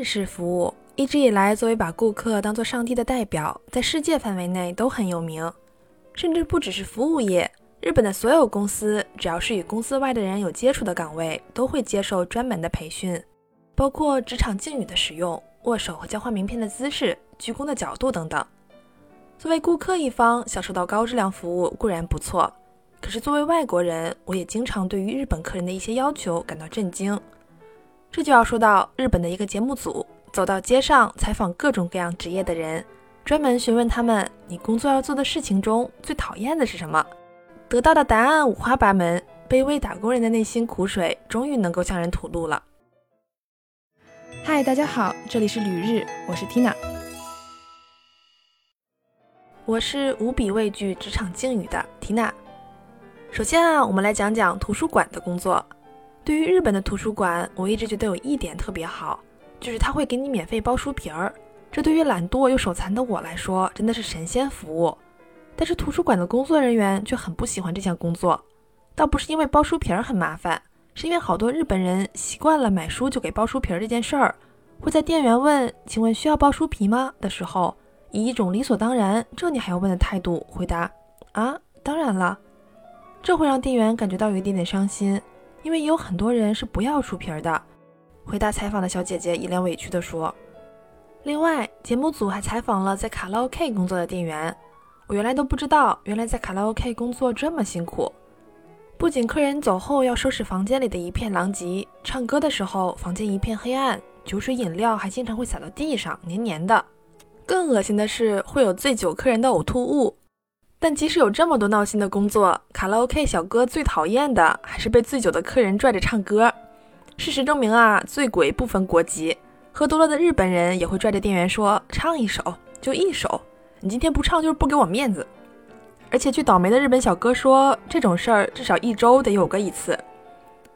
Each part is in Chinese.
日式服务一直以来作为把顾客当做上帝的代表，在世界范围内都很有名。甚至不只是服务业，日本的所有公司只要是与公司外的人有接触的岗位，都会接受专门的培训，包括职场敬语的使用、握手和交换名片的姿势、鞠躬的角度等等。作为顾客一方，享受到高质量服务固然不错，可是作为外国人，我也经常对于日本客人的一些要求感到震惊。这就要说到日本的一个节目组，走到街上采访各种各样职业的人，专门询问他们：“你工作要做的事情中最讨厌的是什么？”得到的答案五花八门，卑微打工人的内心苦水终于能够向人吐露了。嗨，大家好，这里是旅日，我是 Tina。我是无比畏惧职场境遇的缇娜。首先啊，我们来讲讲图书馆的工作。对于日本的图书馆，我一直觉得有一点特别好，就是他会给你免费包书皮儿。这对于懒惰又手残的我来说，真的是神仙服务。但是图书馆的工作人员却很不喜欢这项工作，倒不是因为包书皮儿很麻烦，是因为好多日本人习惯了买书就给包书皮儿这件事儿，会在店员问“请问需要包书皮吗”的时候。以一种理所当然，这你还要问的态度回答啊，当然了，这会让店员感觉到有一点点伤心，因为有很多人是不要书皮儿的。回答采访的小姐姐一脸委屈地说。另外，节目组还采访了在卡拉 OK 工作的店员，我原来都不知道，原来在卡拉 OK 工作这么辛苦，不仅客人走后要收拾房间里的一片狼藉，唱歌的时候房间一片黑暗，酒水饮料还经常会洒到地上，黏黏的。更恶心的是，会有醉酒客人的呕吐物。但即使有这么多闹心的工作，卡拉 OK 小哥最讨厌的还是被醉酒的客人拽着唱歌。事实证明啊，醉鬼不分国籍，喝多了的日本人也会拽着店员说：“唱一首就一首，你今天不唱就是不给我面子。”而且据倒霉的日本小哥说，这种事儿至少一周得有个一次。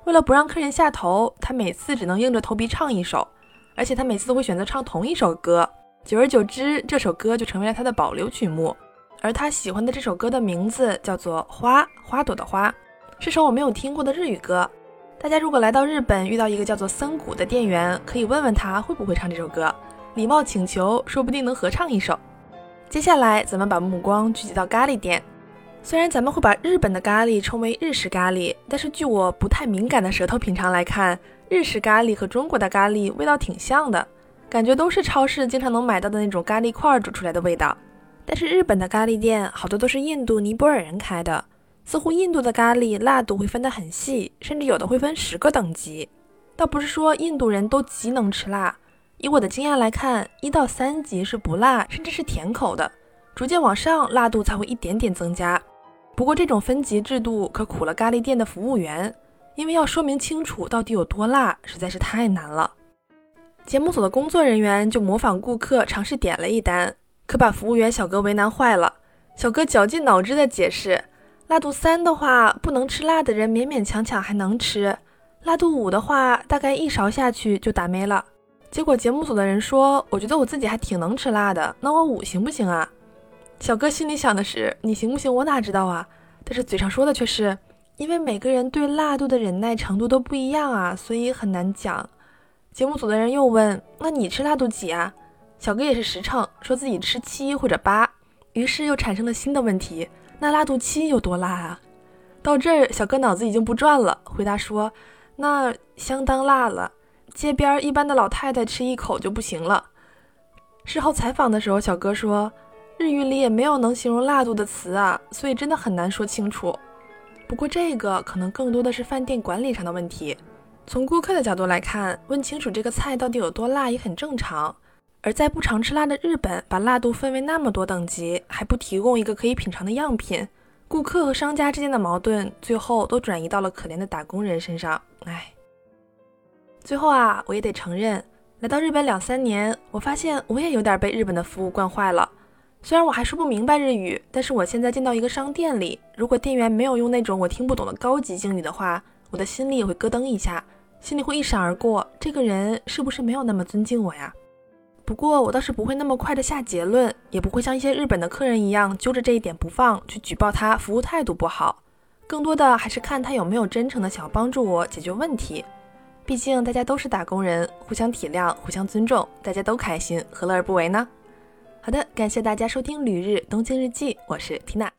为了不让客人下头，他每次只能硬着头皮唱一首，而且他每次都会选择唱同一首歌。久而久之，这首歌就成为了他的保留曲目。而他喜欢的这首歌的名字叫做《花》，花朵的花，是首我没有听过的日语歌。大家如果来到日本遇到一个叫做森谷的店员，可以问问他会不会唱这首歌，礼貌请求，说不定能合唱一首。接下来，咱们把目光聚集到咖喱店。虽然咱们会把日本的咖喱称为日式咖喱，但是据我不太敏感的舌头品尝来看，日式咖喱和中国的咖喱味道挺像的。感觉都是超市经常能买到的那种咖喱块煮出来的味道，但是日本的咖喱店好多都是印度、尼泊尔人开的，似乎印度的咖喱辣度会分得很细，甚至有的会分十个等级。倒不是说印度人都极能吃辣，以我的经验来看，一到三级是不辣，甚至是甜口的，逐渐往上辣度才会一点点增加。不过这种分级制度可苦了咖喱店的服务员，因为要说明清楚到底有多辣，实在是太难了。节目组的工作人员就模仿顾客尝试点了一单，可把服务员小哥为难坏了。小哥绞尽脑汁的解释，辣度三的话，不能吃辣的人勉勉强强还能吃；辣度五的话，大概一勺下去就打没了。结果节目组的人说：“我觉得我自己还挺能吃辣的，那我五行不行啊？”小哥心里想的是：“你行不行？我哪知道啊？”但是嘴上说的却是：“因为每个人对辣度的忍耐程度都不一样啊，所以很难讲。”节目组的人又问：“那你吃辣度几啊？”小哥也是实诚，说自己吃七或者八。于是又产生了新的问题：“那辣度七有多辣啊？”到这儿，小哥脑子已经不转了，回答说：“那相当辣了，街边一般的老太太吃一口就不行了。”事后采访的时候，小哥说：“日语里也没有能形容辣度的词啊，所以真的很难说清楚。不过这个可能更多的是饭店管理上的问题。”从顾客的角度来看，问清楚这个菜到底有多辣也很正常。而在不常吃辣的日本，把辣度分为那么多等级，还不提供一个可以品尝的样品，顾客和商家之间的矛盾最后都转移到了可怜的打工人身上。唉，最后啊，我也得承认，来到日本两三年，我发现我也有点被日本的服务惯坏了。虽然我还说不明白日语，但是我现在进到一个商店里，如果店员没有用那种我听不懂的高级敬语的话，我的心里也会咯噔一下。心里会一闪而过，这个人是不是没有那么尊敬我呀？不过我倒是不会那么快的下结论，也不会像一些日本的客人一样揪着这一点不放，去举报他服务态度不好。更多的还是看他有没有真诚的想要帮助我解决问题。毕竟大家都是打工人，互相体谅，互相尊重，大家都开心，何乐而不为呢？好的，感谢大家收听《旅日东京日记》，我是缇娜。